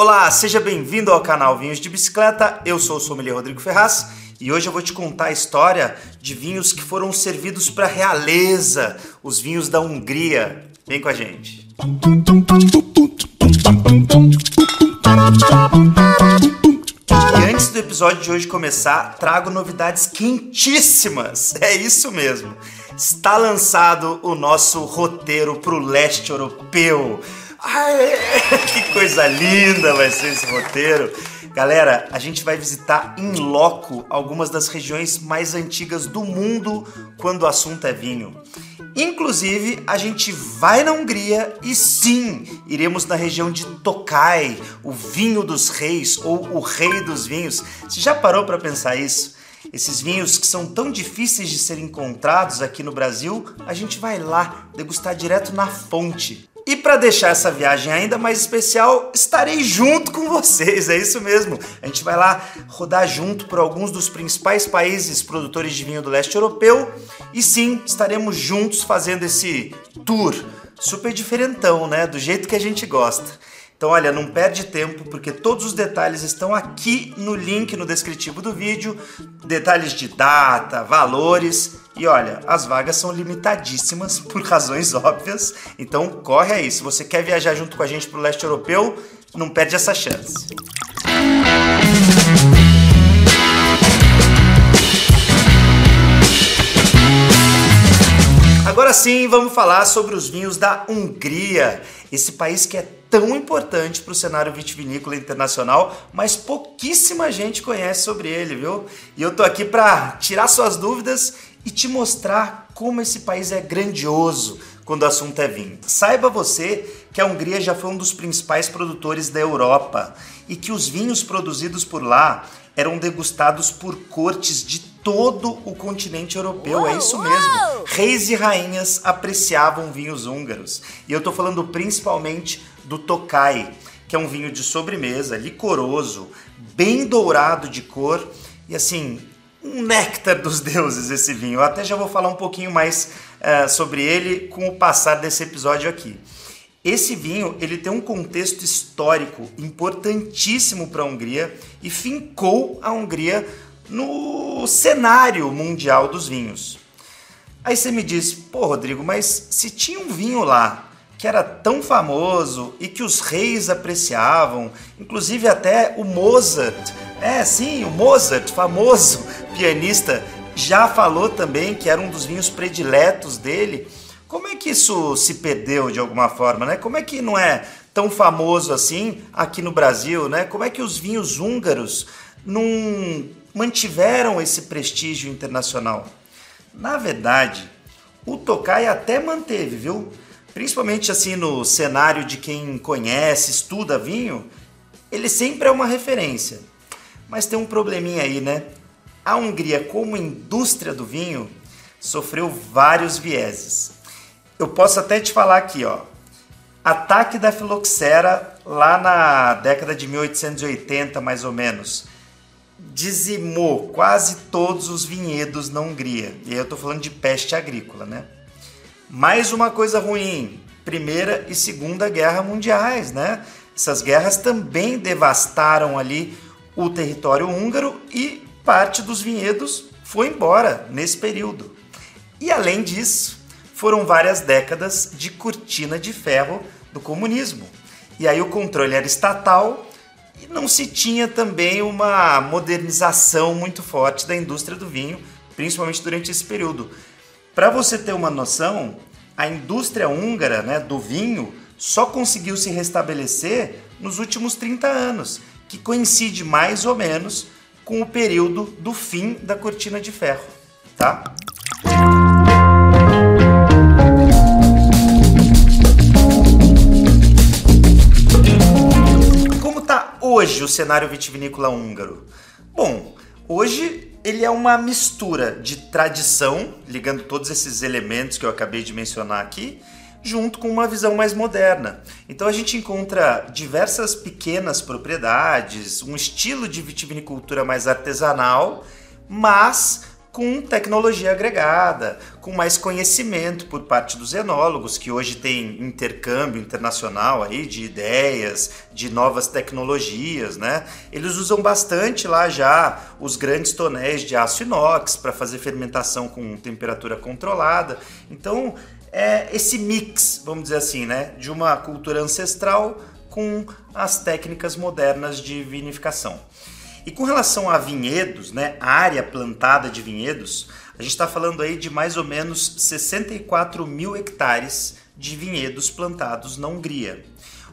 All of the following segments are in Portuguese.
Olá, seja bem-vindo ao canal Vinhos de Bicicleta. Eu sou o sommelier Rodrigo Ferraz e hoje eu vou te contar a história de vinhos que foram servidos para realeza, os vinhos da Hungria. Vem com a gente. E antes do episódio de hoje começar, trago novidades quentíssimas. É isso mesmo. Está lançado o nosso roteiro para o leste europeu. Ai, que coisa linda vai ser esse roteiro. Galera, a gente vai visitar em loco algumas das regiões mais antigas do mundo quando o assunto é vinho. Inclusive, a gente vai na Hungria e sim, iremos na região de Tokaj, o vinho dos reis ou o rei dos vinhos. Você já parou para pensar isso? Esses vinhos que são tão difíceis de serem encontrados aqui no Brasil, a gente vai lá degustar direto na fonte. E para deixar essa viagem ainda mais especial, estarei junto com vocês, é isso mesmo. A gente vai lá rodar junto por alguns dos principais países produtores de vinho do leste europeu e sim, estaremos juntos fazendo esse tour super diferentão, né? Do jeito que a gente gosta. Então, olha, não perde tempo porque todos os detalhes estão aqui no link no descritivo do vídeo, detalhes de data, valores e olha, as vagas são limitadíssimas por razões óbvias. Então, corre aí, se você quer viajar junto com a gente para o leste europeu, não perde essa chance. Agora sim, vamos falar sobre os vinhos da Hungria, esse país que é tão importante para o cenário vitivinícola internacional, mas pouquíssima gente conhece sobre ele, viu? E eu tô aqui para tirar suas dúvidas e te mostrar como esse país é grandioso quando o assunto é vinho. Saiba você que a Hungria já foi um dos principais produtores da Europa e que os vinhos produzidos por lá eram degustados por cortes de todo o continente europeu. Uou, é isso mesmo. Reis e rainhas apreciavam vinhos húngaros. E eu estou falando principalmente do Tokai, que é um vinho de sobremesa, licoroso, bem dourado de cor e assim, um néctar dos deuses esse vinho. Eu até já vou falar um pouquinho mais uh, sobre ele com o passar desse episódio aqui. Esse vinho ele tem um contexto histórico importantíssimo para a Hungria e fincou a Hungria no cenário mundial dos vinhos. Aí você me diz, pô Rodrigo, mas se tinha um vinho lá que era tão famoso e que os reis apreciavam, inclusive até o Mozart. É, sim, o Mozart, famoso pianista, já falou também que era um dos vinhos prediletos dele. Como é que isso se perdeu de alguma forma, né? Como é que não é tão famoso assim aqui no Brasil, né? Como é que os vinhos húngaros não mantiveram esse prestígio internacional? Na verdade, o Tokai até manteve, viu? principalmente assim no cenário de quem conhece, estuda vinho, ele sempre é uma referência. Mas tem um probleminha aí, né? A Hungria, como indústria do vinho, sofreu vários vieses. Eu posso até te falar aqui, ó. Ataque da filoxera lá na década de 1880, mais ou menos, dizimou quase todos os vinhedos na Hungria. E aí eu tô falando de peste agrícola, né? Mais uma coisa ruim, Primeira e Segunda Guerra Mundiais, né? Essas guerras também devastaram ali o território húngaro e parte dos vinhedos foi embora nesse período. E além disso, foram várias décadas de cortina de ferro do comunismo. E aí o controle era estatal não se tinha também uma modernização muito forte da indústria do vinho, principalmente durante esse período. Para você ter uma noção, a indústria húngara né, do vinho só conseguiu se restabelecer nos últimos 30 anos, que coincide mais ou menos com o período do fim da cortina de ferro, tá? Hoje o cenário vitivinícola húngaro? Bom, hoje ele é uma mistura de tradição, ligando todos esses elementos que eu acabei de mencionar aqui, junto com uma visão mais moderna. Então a gente encontra diversas pequenas propriedades, um estilo de vitivinicultura mais artesanal, mas com tecnologia agregada, com mais conhecimento por parte dos enólogos, que hoje tem intercâmbio internacional aí de ideias, de novas tecnologias, né? Eles usam bastante lá já os grandes tonéis de aço inox para fazer fermentação com temperatura controlada. Então, é esse mix, vamos dizer assim, né, de uma cultura ancestral com as técnicas modernas de vinificação. E com relação a vinhedos, né, área plantada de vinhedos, a gente está falando aí de mais ou menos 64 mil hectares de vinhedos plantados na Hungria.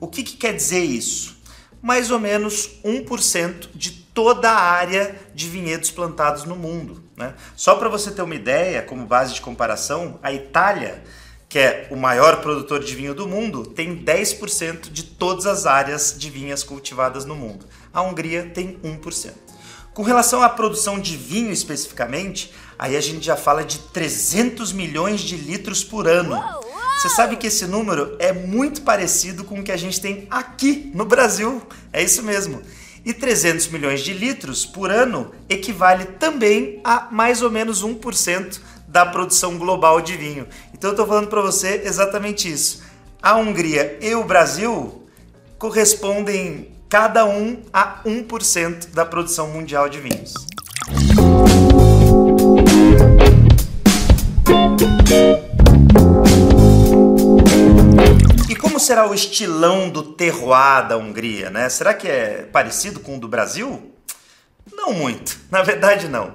O que, que quer dizer isso? Mais ou menos 1% de toda a área de vinhedos plantados no mundo. Né? Só para você ter uma ideia, como base de comparação, a Itália que é o maior produtor de vinho do mundo, tem 10% de todas as áreas de vinhas cultivadas no mundo. A Hungria tem 1%. Com relação à produção de vinho especificamente, aí a gente já fala de 300 milhões de litros por ano. Você sabe que esse número é muito parecido com o que a gente tem aqui no Brasil. É isso mesmo. E 300 milhões de litros por ano equivale também a mais ou menos 1% da produção global de vinho. Então eu estou falando para você exatamente isso. A Hungria e o Brasil correspondem cada um a 1% da produção mundial de vinhos. E como será o estilão do terroir da Hungria, né? Será que é parecido com o do Brasil? Não muito, na verdade não.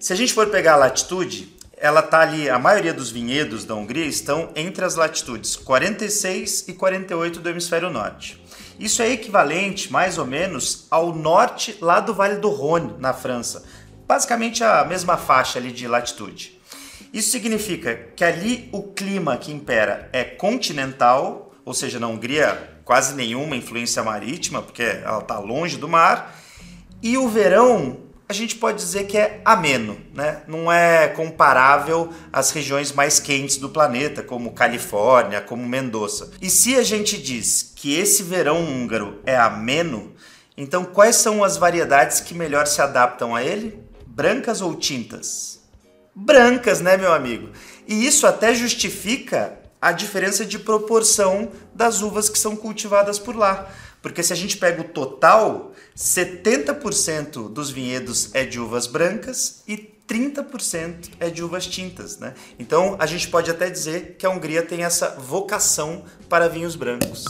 Se a gente for pegar a latitude, ela está ali, a maioria dos vinhedos da Hungria estão entre as latitudes 46 e 48 do hemisfério norte. Isso é equivalente, mais ou menos, ao norte lá do Vale do Rhône, na França. Basicamente a mesma faixa ali de latitude. Isso significa que ali o clima que impera é continental, ou seja, na Hungria quase nenhuma influência marítima, porque ela está longe do mar, e o verão a gente pode dizer que é ameno, né? não é comparável às regiões mais quentes do planeta, como Califórnia, como Mendoza. E se a gente diz que esse verão húngaro é ameno, então quais são as variedades que melhor se adaptam a ele? Brancas ou tintas? Brancas, né, meu amigo? E isso até justifica a diferença de proporção das uvas que são cultivadas por lá. Porque se a gente pega o total, 70% dos vinhedos é de uvas brancas e 30% é de uvas tintas, né? Então a gente pode até dizer que a Hungria tem essa vocação para vinhos brancos.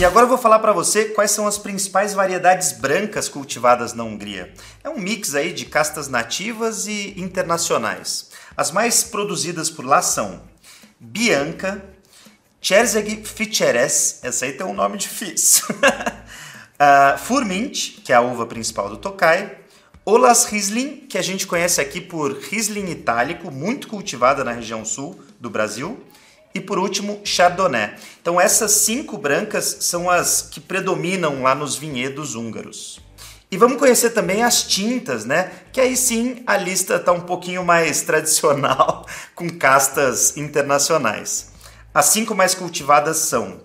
E agora eu vou falar para você quais são as principais variedades brancas cultivadas na Hungria. É um mix aí de castas nativas e internacionais. As mais produzidas por lá são Bianca, Cherzeg Ficheres, essa aí tem um nome difícil, uh, Furmint, que é a uva principal do Tokai, Olas Riesling, que a gente conhece aqui por Riesling itálico, muito cultivada na região sul do Brasil, e por último, Chardonnay. Então essas cinco brancas são as que predominam lá nos vinhedos húngaros. E vamos conhecer também as tintas, né? Que aí sim a lista está um pouquinho mais tradicional, com castas internacionais. As cinco mais cultivadas são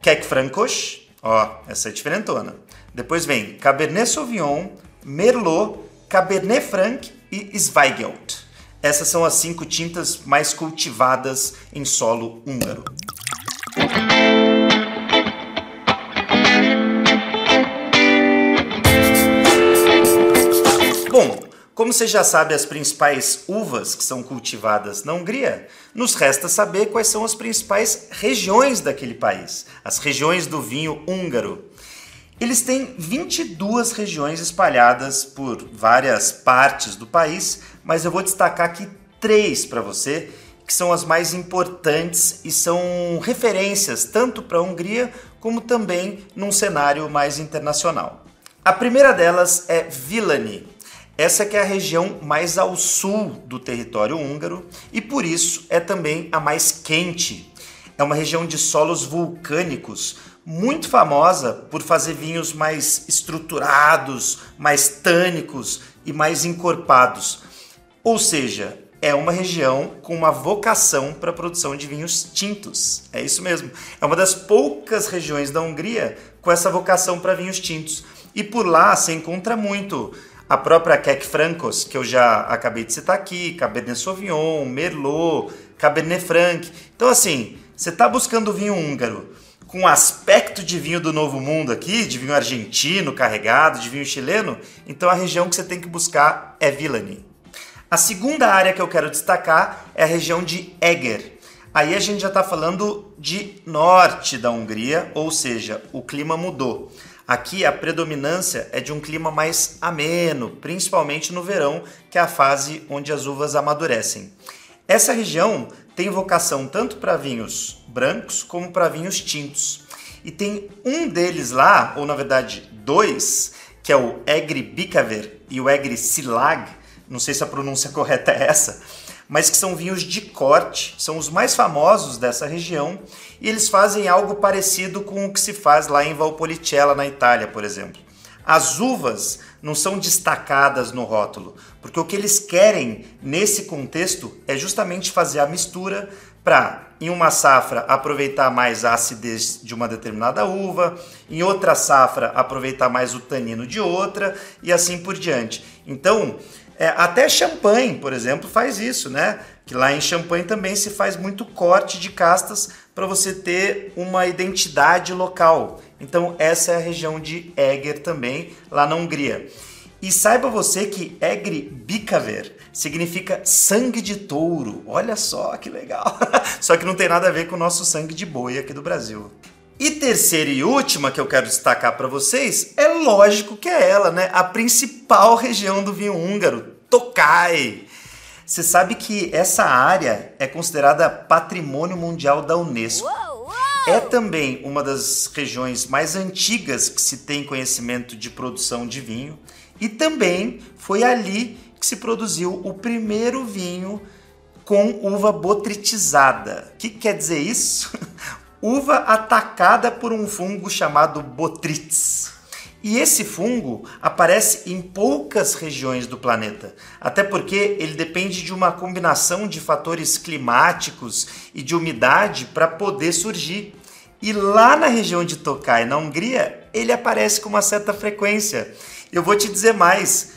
Keck Francos, ó, essa é diferentona. Depois vem Cabernet Sauvignon, Merlot, Cabernet Franc e Zweigelt. Essas são as cinco tintas mais cultivadas em solo húngaro. Bom, como você já sabe as principais uvas que são cultivadas na Hungria, nos resta saber quais são as principais regiões daquele país, as regiões do vinho húngaro. Eles têm 22 regiões espalhadas por várias partes do país, mas eu vou destacar aqui três para você, que são as mais importantes e são referências tanto para a Hungria como também num cenário mais internacional. A primeira delas é Villani. Essa que é a região mais ao sul do território húngaro e por isso é também a mais quente. É uma região de solos vulcânicos muito famosa por fazer vinhos mais estruturados, mais tânicos e mais encorpados. Ou seja, é uma região com uma vocação para a produção de vinhos tintos. É isso mesmo. É uma das poucas regiões da Hungria com essa vocação para vinhos tintos. E por lá se encontra muito a própria Keck Francos, que eu já acabei de citar aqui, Cabernet Sauvignon, Merlot, Cabernet Franc. Então assim, você está buscando vinho húngaro com aspecto de vinho do Novo Mundo aqui, de vinho argentino carregado, de vinho chileno, então a região que você tem que buscar é Villani. A segunda área que eu quero destacar é a região de Eger. Aí a gente já está falando de norte da Hungria, ou seja, o clima mudou. Aqui a predominância é de um clima mais ameno, principalmente no verão, que é a fase onde as uvas amadurecem. Essa região tem vocação tanto para vinhos brancos como para vinhos tintos. E tem um deles lá, ou na verdade dois, que é o Egri Bikaver e o Egri Silag, não sei se a pronúncia correta é essa, mas que são vinhos de corte, são os mais famosos dessa região, e eles fazem algo parecido com o que se faz lá em Valpolicella, na Itália, por exemplo. As uvas não são destacadas no rótulo, porque o que eles querem nesse contexto é justamente fazer a mistura para, em uma safra, aproveitar mais a acidez de uma determinada uva, em outra safra, aproveitar mais o tanino de outra e assim por diante. Então, é, até champanhe, por exemplo, faz isso, né? Que lá em champanhe também se faz muito corte de castas para você ter uma identidade local. Então, essa é a região de Eger também, lá na Hungria. E saiba você que Egri Bikaver significa sangue de touro. Olha só que legal. só que não tem nada a ver com o nosso sangue de boi aqui do Brasil. E terceira e última que eu quero destacar para vocês é lógico que é ela, né? A principal região do vinho húngaro, Tokai. Você sabe que essa área é considerada patrimônio mundial da Unesco. É também uma das regiões mais antigas que se tem conhecimento de produção de vinho e também foi ali que se produziu o primeiro vinho com uva botritizada. O que quer dizer isso? uva atacada por um fungo chamado Botrytis. E esse fungo aparece em poucas regiões do planeta, até porque ele depende de uma combinação de fatores climáticos e de umidade para poder surgir. E lá na região de Tokai, na Hungria, ele aparece com uma certa frequência. Eu vou te dizer mais: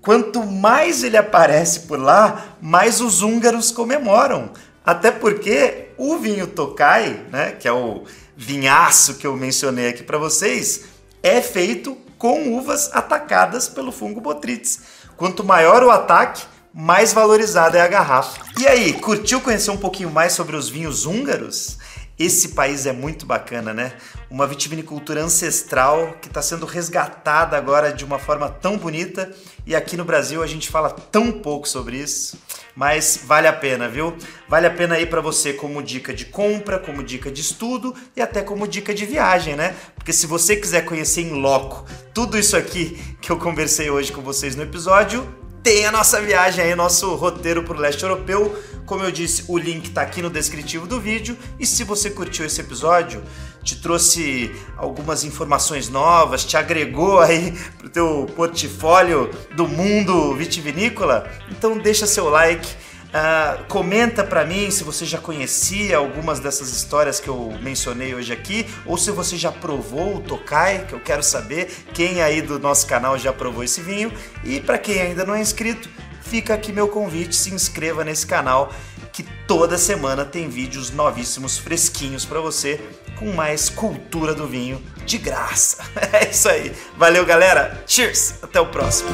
quanto mais ele aparece por lá, mais os húngaros comemoram. Até porque o vinho Tokai, né, que é o vinhaço que eu mencionei aqui para vocês, é feito com uvas atacadas pelo fungo Botrytis. Quanto maior o ataque, mais valorizada é a garrafa. E aí, curtiu conhecer um pouquinho mais sobre os vinhos húngaros? Esse país é muito bacana, né? Uma vitivinicultura ancestral que está sendo resgatada agora de uma forma tão bonita e aqui no Brasil a gente fala tão pouco sobre isso, mas vale a pena, viu? Vale a pena aí para você como dica de compra, como dica de estudo e até como dica de viagem, né? Porque se você quiser conhecer em loco tudo isso aqui que eu conversei hoje com vocês no episódio, tem a nossa viagem aí, nosso roteiro para o leste europeu. Como eu disse, o link está aqui no descritivo do vídeo. E se você curtiu esse episódio, te trouxe algumas informações novas, te agregou aí para o teu portfólio do mundo vitivinícola, então deixa seu like Uh, comenta para mim se você já conhecia algumas dessas histórias que eu mencionei hoje aqui, ou se você já provou o Tokai, que eu quero saber quem aí do nosso canal já provou esse vinho. E para quem ainda não é inscrito, fica aqui meu convite, se inscreva nesse canal que toda semana tem vídeos novíssimos, fresquinhos para você, com mais cultura do vinho de graça. É isso aí. Valeu, galera. Cheers. Até o próximo.